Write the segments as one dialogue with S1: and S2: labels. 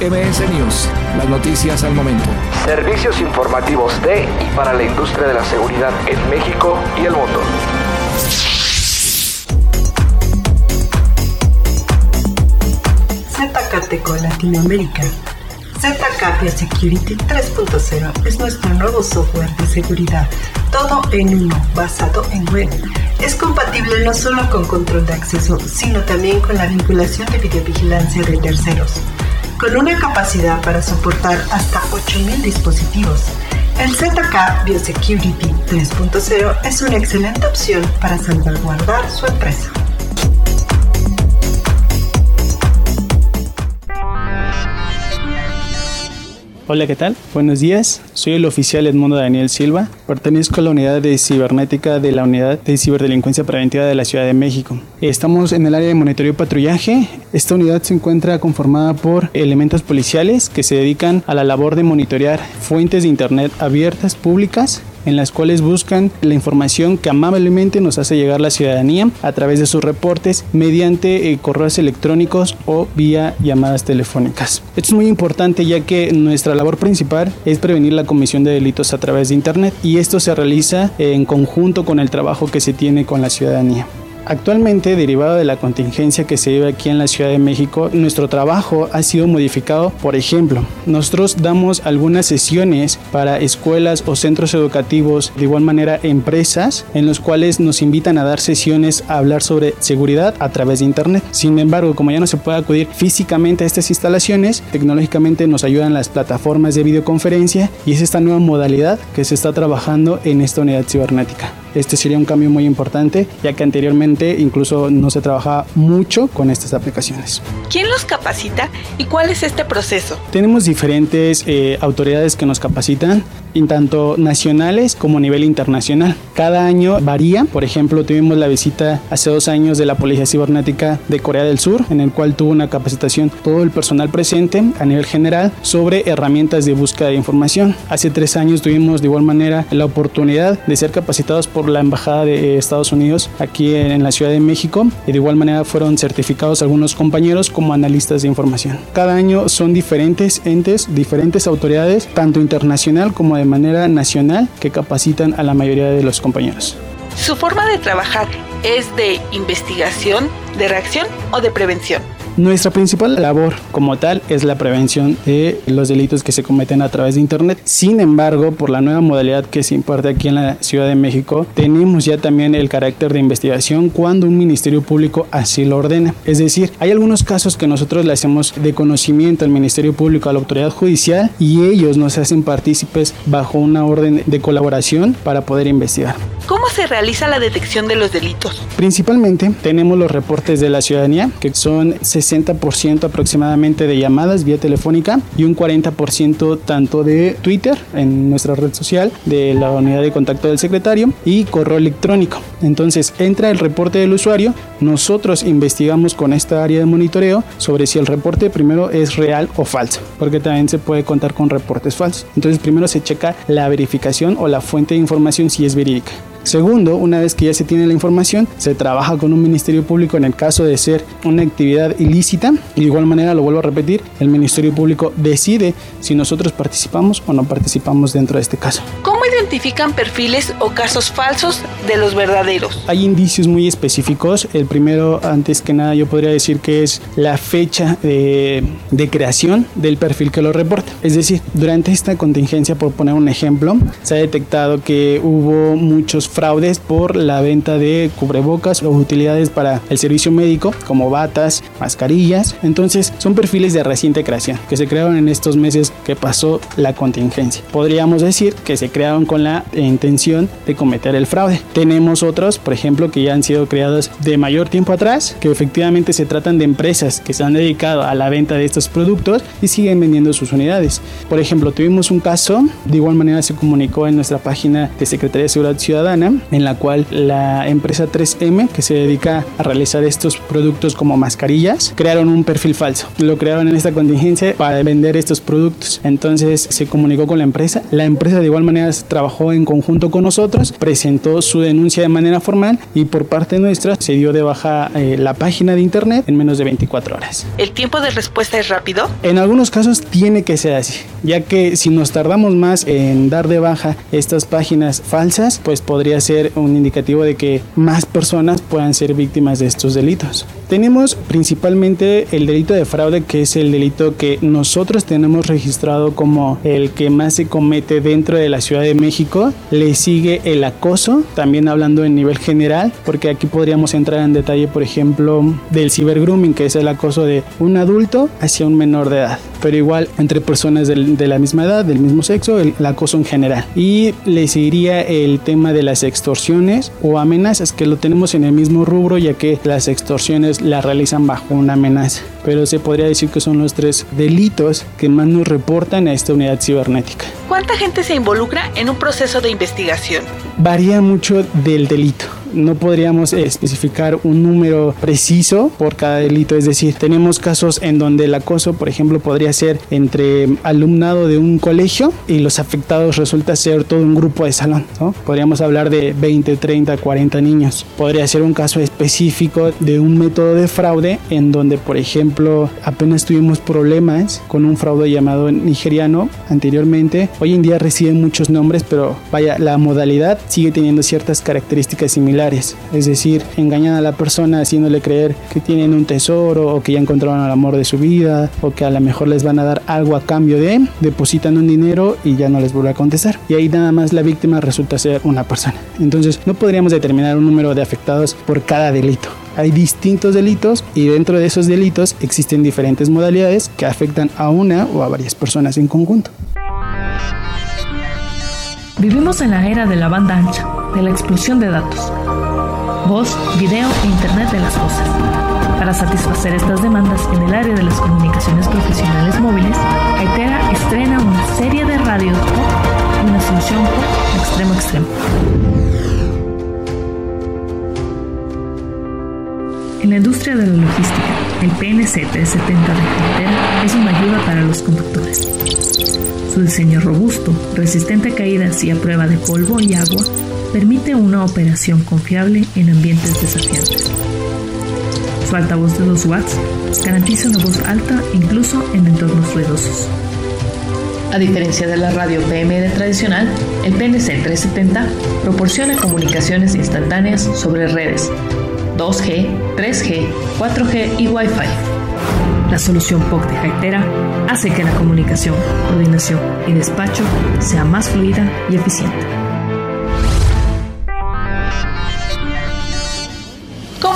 S1: MS News, las noticias al momento.
S2: Servicios informativos de y para la industria de la seguridad en México y el mundo.
S3: Zacateco Latinoamérica. ZK Security 3.0 es nuestro nuevo software de seguridad, todo en uno, basado en web. Es compatible no solo con control de acceso, sino también con la vinculación de videovigilancia de terceros con una capacidad para soportar hasta 8.000 dispositivos. El ZK Biosecurity 3.0 es una excelente opción para salvaguardar su empresa.
S4: Hola, ¿qué tal? Buenos días. Soy el oficial Edmundo Daniel Silva. Pertenezco a la unidad de cibernética de la Unidad de Ciberdelincuencia Preventiva de la Ciudad de México. Estamos en el área de monitoreo y patrullaje. Esta unidad se encuentra conformada por elementos policiales que se dedican a la labor de monitorear fuentes de Internet abiertas, públicas, en las cuales buscan la información que amablemente nos hace llegar la ciudadanía a través de sus reportes mediante eh, correos electrónicos o vía llamadas telefónicas. Esto es muy importante ya que nuestra labor principal es prevenir la comisión de delitos a través de Internet y esto se realiza en conjunto con el trabajo que se tiene con la ciudadanía. Actualmente, derivado de la contingencia que se vive aquí en la Ciudad de México, nuestro trabajo ha sido modificado. Por ejemplo, nosotros damos algunas sesiones para escuelas o centros educativos, de igual manera empresas, en los cuales nos invitan a dar sesiones a hablar sobre seguridad a través de Internet. Sin embargo, como ya no se puede acudir físicamente a estas instalaciones, tecnológicamente nos ayudan las plataformas de videoconferencia y es esta nueva modalidad que se está trabajando en esta unidad cibernética. Este sería un cambio muy importante, ya que anteriormente incluso no se trabajaba mucho con estas aplicaciones.
S5: ¿Quién los capacita y cuál es este proceso?
S4: Tenemos diferentes eh, autoridades que nos capacitan tanto nacionales como a nivel internacional. Cada año varía, por ejemplo, tuvimos la visita hace dos años de la Policía Cibernética de Corea del Sur, en el cual tuvo una capacitación todo el personal presente a nivel general sobre herramientas de búsqueda de información. Hace tres años tuvimos de igual manera la oportunidad de ser capacitados por la Embajada de Estados Unidos aquí en la Ciudad de México y de igual manera fueron certificados algunos compañeros como analistas de información. Cada año son diferentes entes, diferentes autoridades, tanto internacional como de manera nacional que capacitan a la mayoría de los compañeros.
S5: Su forma de trabajar es de investigación, de reacción o de prevención.
S4: Nuestra principal labor como tal es la prevención de los delitos que se cometen a través de Internet. Sin embargo, por la nueva modalidad que se imparte aquí en la Ciudad de México, tenemos ya también el carácter de investigación cuando un Ministerio Público así lo ordena. Es decir, hay algunos casos que nosotros le hacemos de conocimiento al Ministerio Público, a la autoridad judicial, y ellos nos hacen partícipes bajo una orden de colaboración para poder investigar.
S5: ¿Cómo se realiza la detección de los delitos?
S4: Principalmente tenemos los reportes de la ciudadanía, que son 60% aproximadamente de llamadas vía telefónica y un 40% tanto de Twitter en nuestra red social de la unidad de contacto del secretario y correo electrónico. Entonces entra el reporte del usuario, nosotros investigamos con esta área de monitoreo sobre si el reporte primero es real o falso, porque también se puede contar con reportes falsos. Entonces primero se checa la verificación o la fuente de información si es verídica. Segundo, una vez que ya se tiene la información, se trabaja con un ministerio público en el caso de ser una actividad ilícita. Y de igual manera, lo vuelvo a repetir, el ministerio público decide si nosotros participamos o no participamos dentro de este caso.
S5: ¿Cómo identifican perfiles o casos falsos de los verdaderos?
S4: Hay indicios muy específicos. El primero, antes que nada, yo podría decir que es la fecha de creación del perfil que lo reporta. Es decir, durante esta contingencia, por poner un ejemplo, se ha detectado que hubo muchos fraudes por la venta de cubrebocas o utilidades para el servicio médico como batas, mascarillas. Entonces son perfiles de reciente creación que se crearon en estos meses que pasó la contingencia. Podríamos decir que se crearon con la intención de cometer el fraude. Tenemos otros, por ejemplo, que ya han sido creados de mayor tiempo atrás, que efectivamente se tratan de empresas que se han dedicado a la venta de estos productos y siguen vendiendo sus unidades. Por ejemplo, tuvimos un caso, de igual manera se comunicó en nuestra página de Secretaría de Seguridad Ciudadana en la cual la empresa 3M, que se dedica a realizar estos productos como mascarillas, crearon un perfil falso. Lo crearon en esta contingencia para vender estos productos. Entonces se comunicó con la empresa. La empresa de igual manera trabajó en conjunto con nosotros, presentó su denuncia de manera formal y por parte nuestra se dio de baja eh, la página de internet en menos de 24 horas.
S5: ¿El tiempo de respuesta es rápido?
S4: En algunos casos tiene que ser así, ya que si nos tardamos más en dar de baja estas páginas falsas, pues podría ser un indicativo de que más personas puedan ser víctimas de estos delitos. Tenemos principalmente el delito de fraude, que es el delito que nosotros tenemos registrado como el que más se comete dentro de la Ciudad de México. Le sigue el acoso, también hablando en nivel general, porque aquí podríamos entrar en detalle, por ejemplo, del cibergrooming, que es el acoso de un adulto hacia un menor de edad, pero igual entre personas de la misma edad, del mismo sexo, el, el acoso en general. Y le seguiría el tema de las extorsiones o amenazas, que lo tenemos en el mismo rubro, ya que las extorsiones la realizan bajo una amenaza. Pero se podría decir que son los tres delitos que más nos reportan a esta unidad cibernética.
S5: ¿Cuánta gente se involucra en un proceso de investigación?
S4: Varía mucho del delito no podríamos especificar un número preciso por cada delito. Es decir, tenemos casos en donde el acoso, por ejemplo, podría ser entre alumnado de un colegio y los afectados resulta ser todo un grupo de salón. ¿no? Podríamos hablar de 20, 30, 40 niños. Podría ser un caso específico de un método de fraude en donde, por ejemplo, apenas tuvimos problemas con un fraude llamado nigeriano anteriormente. Hoy en día reciben muchos nombres, pero vaya, la modalidad sigue teniendo ciertas características similares es decir, engañan a la persona haciéndole creer que tienen un tesoro o que ya encontraron el amor de su vida o que a lo mejor les van a dar algo a cambio de, depositan un dinero y ya no les vuelve a contestar. Y ahí nada más la víctima resulta ser una persona. Entonces no podríamos determinar un número de afectados por cada delito. Hay distintos delitos y dentro de esos delitos existen diferentes modalidades que afectan a una o a varias personas en conjunto.
S6: Vivimos en la era de la banda ancha, de la explosión de datos voz, video e Internet de las cosas. Para satisfacer estas demandas en el área de las comunicaciones profesionales móviles, Aitera estrena una serie de radios pop y una solución pop extremo extremo. En la industria de la logística, el PNC 370 de Aitera es una ayuda para los conductores. Su diseño robusto, resistente a caídas y a prueba de polvo y agua permite una operación confiable en ambientes desafiantes. Su altavoz de 2 watts garantiza una voz alta incluso en entornos ruidosos. A diferencia de la radio PMD tradicional, el PNC 370 proporciona comunicaciones instantáneas sobre redes 2G, 3G, 4G y Wi-Fi. La solución POC de Hytera hace que la comunicación, coordinación y despacho sea más fluida y eficiente.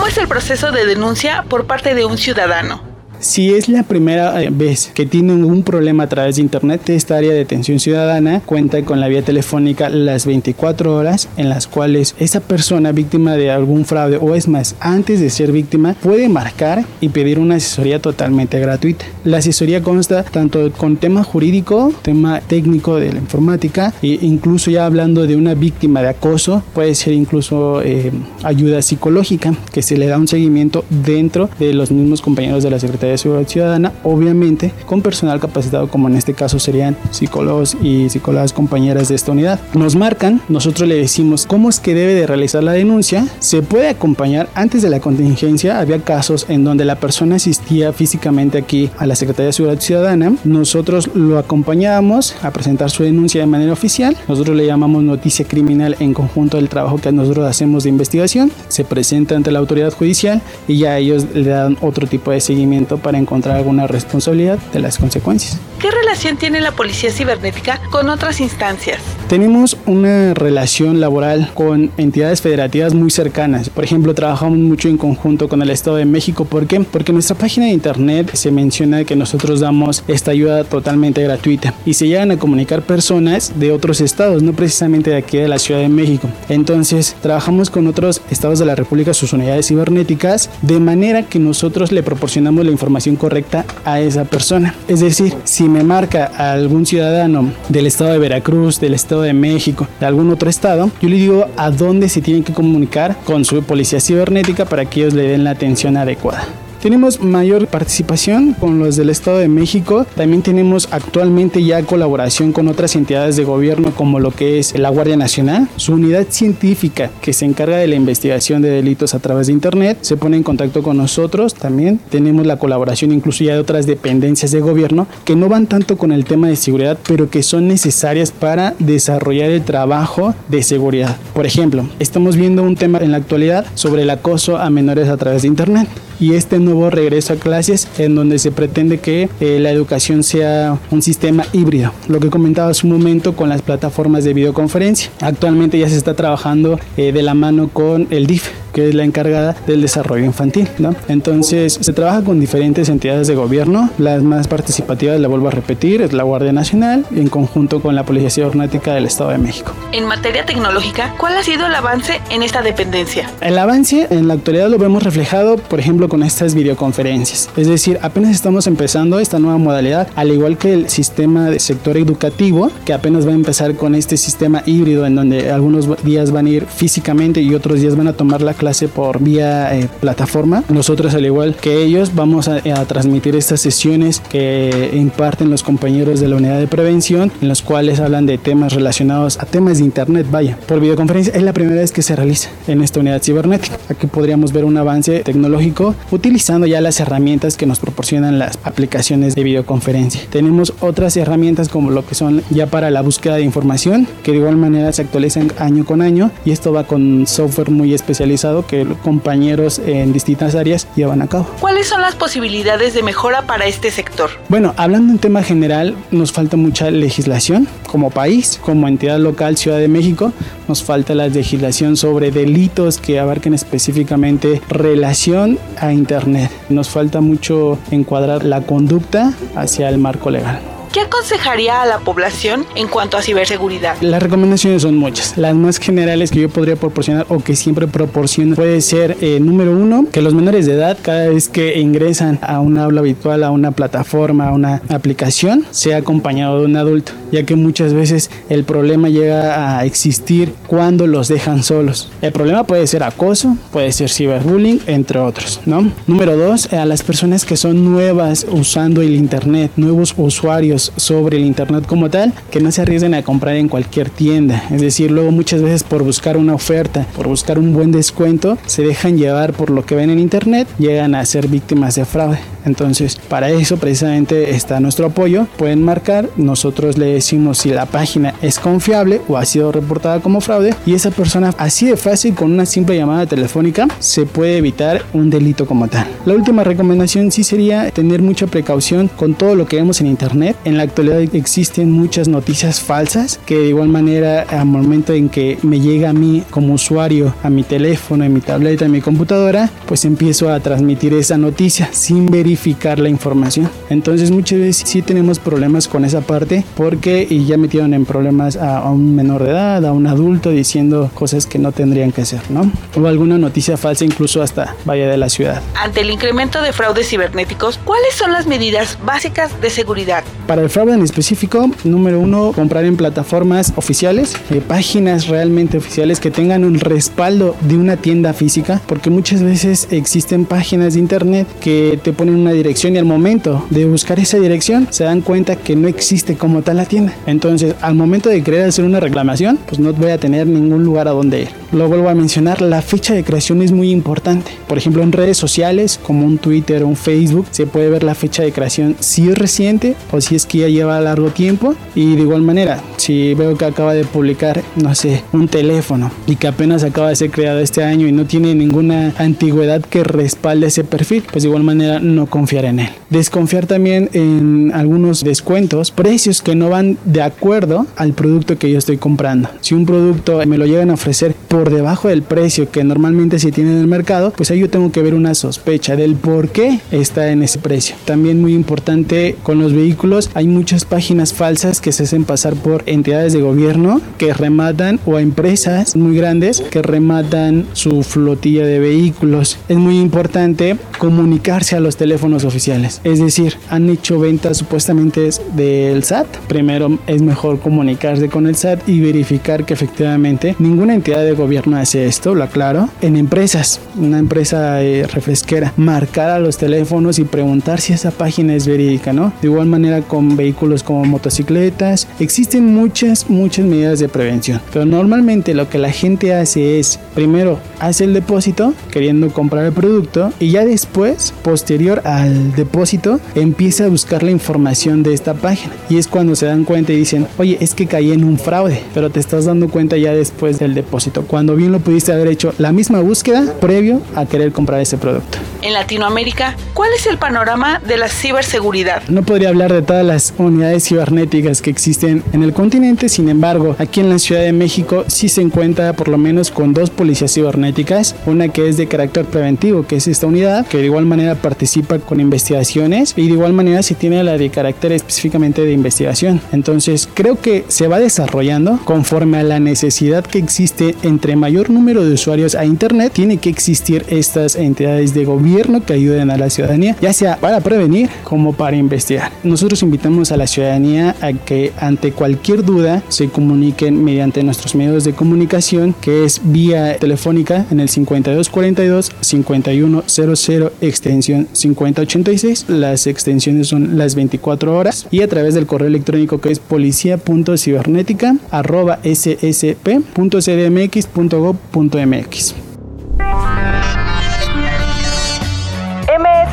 S5: ¿Cómo es el proceso de denuncia por parte de un ciudadano?
S4: Si es la primera eh, vez que tienen un problema a través de Internet, esta área de atención ciudadana cuenta con la vía telefónica las 24 horas en las cuales esa persona víctima de algún fraude o es más, antes de ser víctima, puede marcar y pedir una asesoría totalmente gratuita. La asesoría consta tanto con tema jurídico, tema técnico de la informática e incluso ya hablando de una víctima de acoso, puede ser incluso eh, ayuda psicológica que se le da un seguimiento dentro de los mismos compañeros de la Secretaría de Seguridad Ciudadana, obviamente con personal capacitado como en este caso serían psicólogos y psicólogas compañeras de esta unidad. Nos marcan, nosotros le decimos cómo es que debe de realizar la denuncia, se puede acompañar antes de la contingencia, había casos en donde la persona asistía físicamente aquí a la Secretaría de Seguridad Ciudadana, nosotros lo acompañábamos a presentar su denuncia de manera oficial, nosotros le llamamos noticia criminal en conjunto del trabajo que nosotros hacemos de investigación, se presenta ante la autoridad judicial y ya ellos le dan otro tipo de seguimiento para encontrar alguna responsabilidad de las consecuencias.
S5: ¿Qué relación tiene la policía cibernética con otras instancias?
S4: Tenemos una relación laboral con entidades federativas muy cercanas. Por ejemplo, trabajamos mucho en conjunto con el Estado de México. ¿Por qué? Porque en nuestra página de internet se menciona que nosotros damos esta ayuda totalmente gratuita y se llegan a comunicar personas de otros estados, no precisamente de aquí de la Ciudad de México. Entonces, trabajamos con otros estados de la República, sus unidades cibernéticas, de manera que nosotros le proporcionamos la información correcta a esa persona. Es decir, si me marca a algún ciudadano del estado de Veracruz, del estado de México, de algún otro estado, yo le digo a dónde se tiene que comunicar con su policía cibernética para que ellos le den la atención adecuada Tenemos mayor participación con los del Estado de México. También tenemos actualmente ya colaboración con otras entidades de gobierno como lo que es la Guardia Nacional, su unidad científica que se encarga de la investigación de delitos a través de Internet, se pone en contacto con nosotros también. Tenemos la colaboración incluso ya de otras dependencias de gobierno que no van tanto con el tema de seguridad, pero que son necesarias para desarrollar el trabajo de seguridad. Por ejemplo, estamos viendo un tema en la actualidad sobre el acoso a menores a través de Internet y este nuevo regreso a clases en donde se pretende que eh, la educación sea un sistema híbrido. Lo que comentaba hace un momento con las plataformas de videoconferencia. Actualmente ya se está trabajando eh, de la mano con el DIF que es la encargada del desarrollo infantil. ¿no? Entonces se trabaja con diferentes entidades de gobierno. Las más participativas, la vuelvo a repetir, es la Guardia Nacional en conjunto con la Policía Cibernética del Estado de México.
S5: En materia tecnológica, ¿cuál ha sido el avance en esta dependencia?
S4: El avance en la actualidad lo vemos reflejado, por ejemplo, con estas videoconferencias. Es decir, apenas estamos empezando esta nueva modalidad, al igual que el sistema de sector educativo, que apenas va a empezar con este sistema híbrido en donde algunos días van a ir físicamente y otros días van a tomar la clase clase por vía eh, plataforma. Nosotros, al igual que ellos, vamos a, transmitir estas sesiones que imparten los compañeros de la unidad de prevención, en los cuales hablan de temas relacionados a temas de Internet, vaya, por videoconferencia. Es la primera vez que se realiza en esta unidad cibernética. Aquí podríamos ver un avance tecnológico utilizando ya las herramientas que nos proporcionan las aplicaciones de videoconferencia. Tenemos otras herramientas como lo que son ya para la búsqueda de información, que de igual manera se actualizan año con año y esto va con software muy especializado que compañeros en distintas áreas llevan a cabo.
S5: ¿Cuáles son las posibilidades de mejora para este sector?
S4: Bueno, hablando en tema general, nos falta mucha legislación como país, como entidad local Ciudad de México, nos falta la legislación sobre delitos que abarquen específicamente relación a Internet. Nos falta mucho encuadrar la conducta hacia el marco legal.
S5: ¿Qué aconsejaría a la población en cuanto a ciberseguridad?
S4: Las recomendaciones son muchas. Las más generales que yo podría proporcionar o que siempre proporciono puede ser, eh, número uno, que los menores de edad, cada vez que ingresan a un aula virtual, a una plataforma, a una aplicación, sea acompañado de un adulto, ya que muchas veces el problema llega a existir cuando los dejan solos. El problema puede ser acoso, puede ser ciberbullying, entre otros, ¿no? Número dos, a las personas que son nuevas usando el Internet, nuevos usuarios sobre el Internet como tal, que no se arriesguen a comprar en cualquier tienda. Es decir, luego muchas veces por buscar una oferta, por buscar un buen descuento, se dejan llevar por lo que ven en Internet, llegan a ser víctimas de fraude. Entonces, para eso precisamente está nuestro apoyo. Pueden marcar, nosotros le decimos si la página es confiable o ha sido reportada como fraude y esa persona así de fácil con una simple llamada telefónica se puede evitar un delito como tal. La última recomendación sí sería tener mucha precaución con todo lo que vemos en internet. En la actualidad existen muchas noticias falsas que de igual manera al momento en que me llega a mí como usuario a mi teléfono, en mi tableta, en mi computadora, pues empiezo a transmitir esa noticia sin verificar la información. Entonces muchas veces sí tenemos problemas con esa parte porque y ya metieron en problemas a, un menor de edad, a un adulto diciendo cosas que no tendrían que ser, ¿no? O alguna noticia falsa incluso hasta vaya de la ciudad.
S5: Ante el incremento de fraudes cibernéticos, ¿cuáles son las medidas básicas de seguridad?
S4: Para el fraude en específico, número uno, comprar en plataformas oficiales, eh, páginas realmente oficiales que tengan un respaldo de una tienda física, porque muchas veces existen páginas de internet que te ponen una dirección y al momento de buscar esa dirección se dan cuenta que no existe como tal la tienda. Entonces, al momento de querer hacer una reclamación, pues no voy a tener ningún lugar a donde ir. Lo vuelvo a mencionar, la fecha de creación es muy importante. Por ejemplo, en redes sociales como un Twitter o un Facebook, se puede ver la fecha de creación si es reciente o si es que ya lleva largo tiempo. Y de igual manera, si veo que acaba de publicar, no sé, un teléfono y que apenas acaba de ser creado este año y no tiene ninguna antigüedad que respalde ese perfil, pues de igual manera no confiar en él. Desconfiar también en algunos descuentos, precios que no van de acuerdo al producto que yo estoy comprando. Si un producto me lo llegan a ofrecer por debajo del precio que normalmente se tiene en el mercado, pues ahí yo tengo que ver una sospecha del por qué está en ese precio. También muy importante con los vehículos, hay muchas páginas falsas que se hacen pasar por entidades de gobierno que rematan o empresas muy grandes que rematan su flotilla de vehículos. Es muy importante comunicarse a los teléfonos oficiales. Es decir, han hecho ventas supuestamente del SAT. Primero es mejor comunicarse con el SAT y verificar que efectivamente ninguna entidad de gobierno hace esto, lo aclaro. En empresas, una empresa eh, refresquera, marcar a los teléfonos y preguntar si esa página es verídica, ¿no? De igual manera con vehículos como motocicletas, existen muchas, muchas medidas de prevención. Pero normalmente lo que la gente hace es, primero hace el depósito queriendo comprar el producto y ya después, posterior al depósito, empieza a buscar la información de esta página. Y es cuando se dan cuenta y dicen, oye, es que caí en un fraude, pero te estás dando cuenta ya después del depósito, cuando bien lo pudiste haber hecho la misma búsqueda previo a querer comprar ese producto.
S5: En Latinoamérica, ¿cuál es el panorama de la ciberseguridad?
S4: No podría hablar de todas las unidades cibernéticas que existen en el continente, sin embargo, aquí en la Ciudad de México sí se encuentra por lo menos con dos policías cibernéticas, una que es de carácter preventivo, que es esta unidad, que de igual manera participa con investigaciones y de igual manera se tiene la de carácter específicamente de investigación. Entonces, creo que se va desarrollando conforme a la necesidad que existe entre mayor número de usuarios a Internet, tiene que existir estas entidades de gobierno que ayuden a la ciudadanía, ya sea para prevenir como para investigar. Nosotros invitamos a la ciudadanía a que ante cualquier duda se comuniquen mediante nuestros medios de comunicación, que es vía telefónica en el 5242 5100 extensión 5086. Las extensiones son las 24 horas y a través del correo electrónico que es policía.cibernética arroba ssp.cdmx.gov.mx.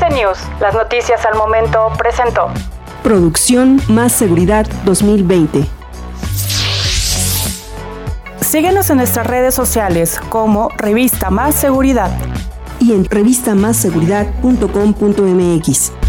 S7: News, las noticias al momento presentó.
S8: Producción Más Seguridad 2020.
S7: Síguenos en nuestras redes sociales como Revista Más Seguridad
S8: y en revistamasseguridad.com.mx.